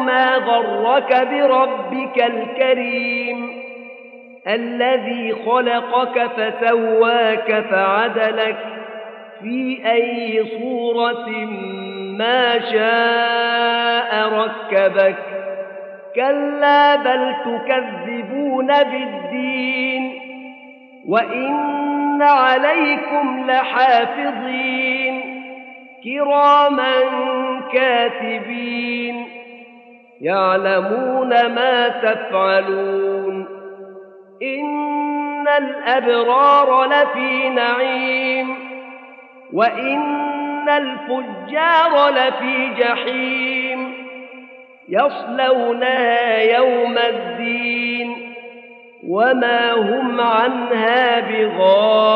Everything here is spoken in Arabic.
ما غرك بربك الكريم. الذي خلقك فسواك فعدلك في أي صورة ما شاء ركبك. كلا بل تكذبون بالدين. وإن عليكم لحافظين. كراما كاتبين يعلمون ما تفعلون إن الأبرار لفي نعيم وإن الفجار لفي جحيم يصلونها يوم الدين وما هم عنها بغائبين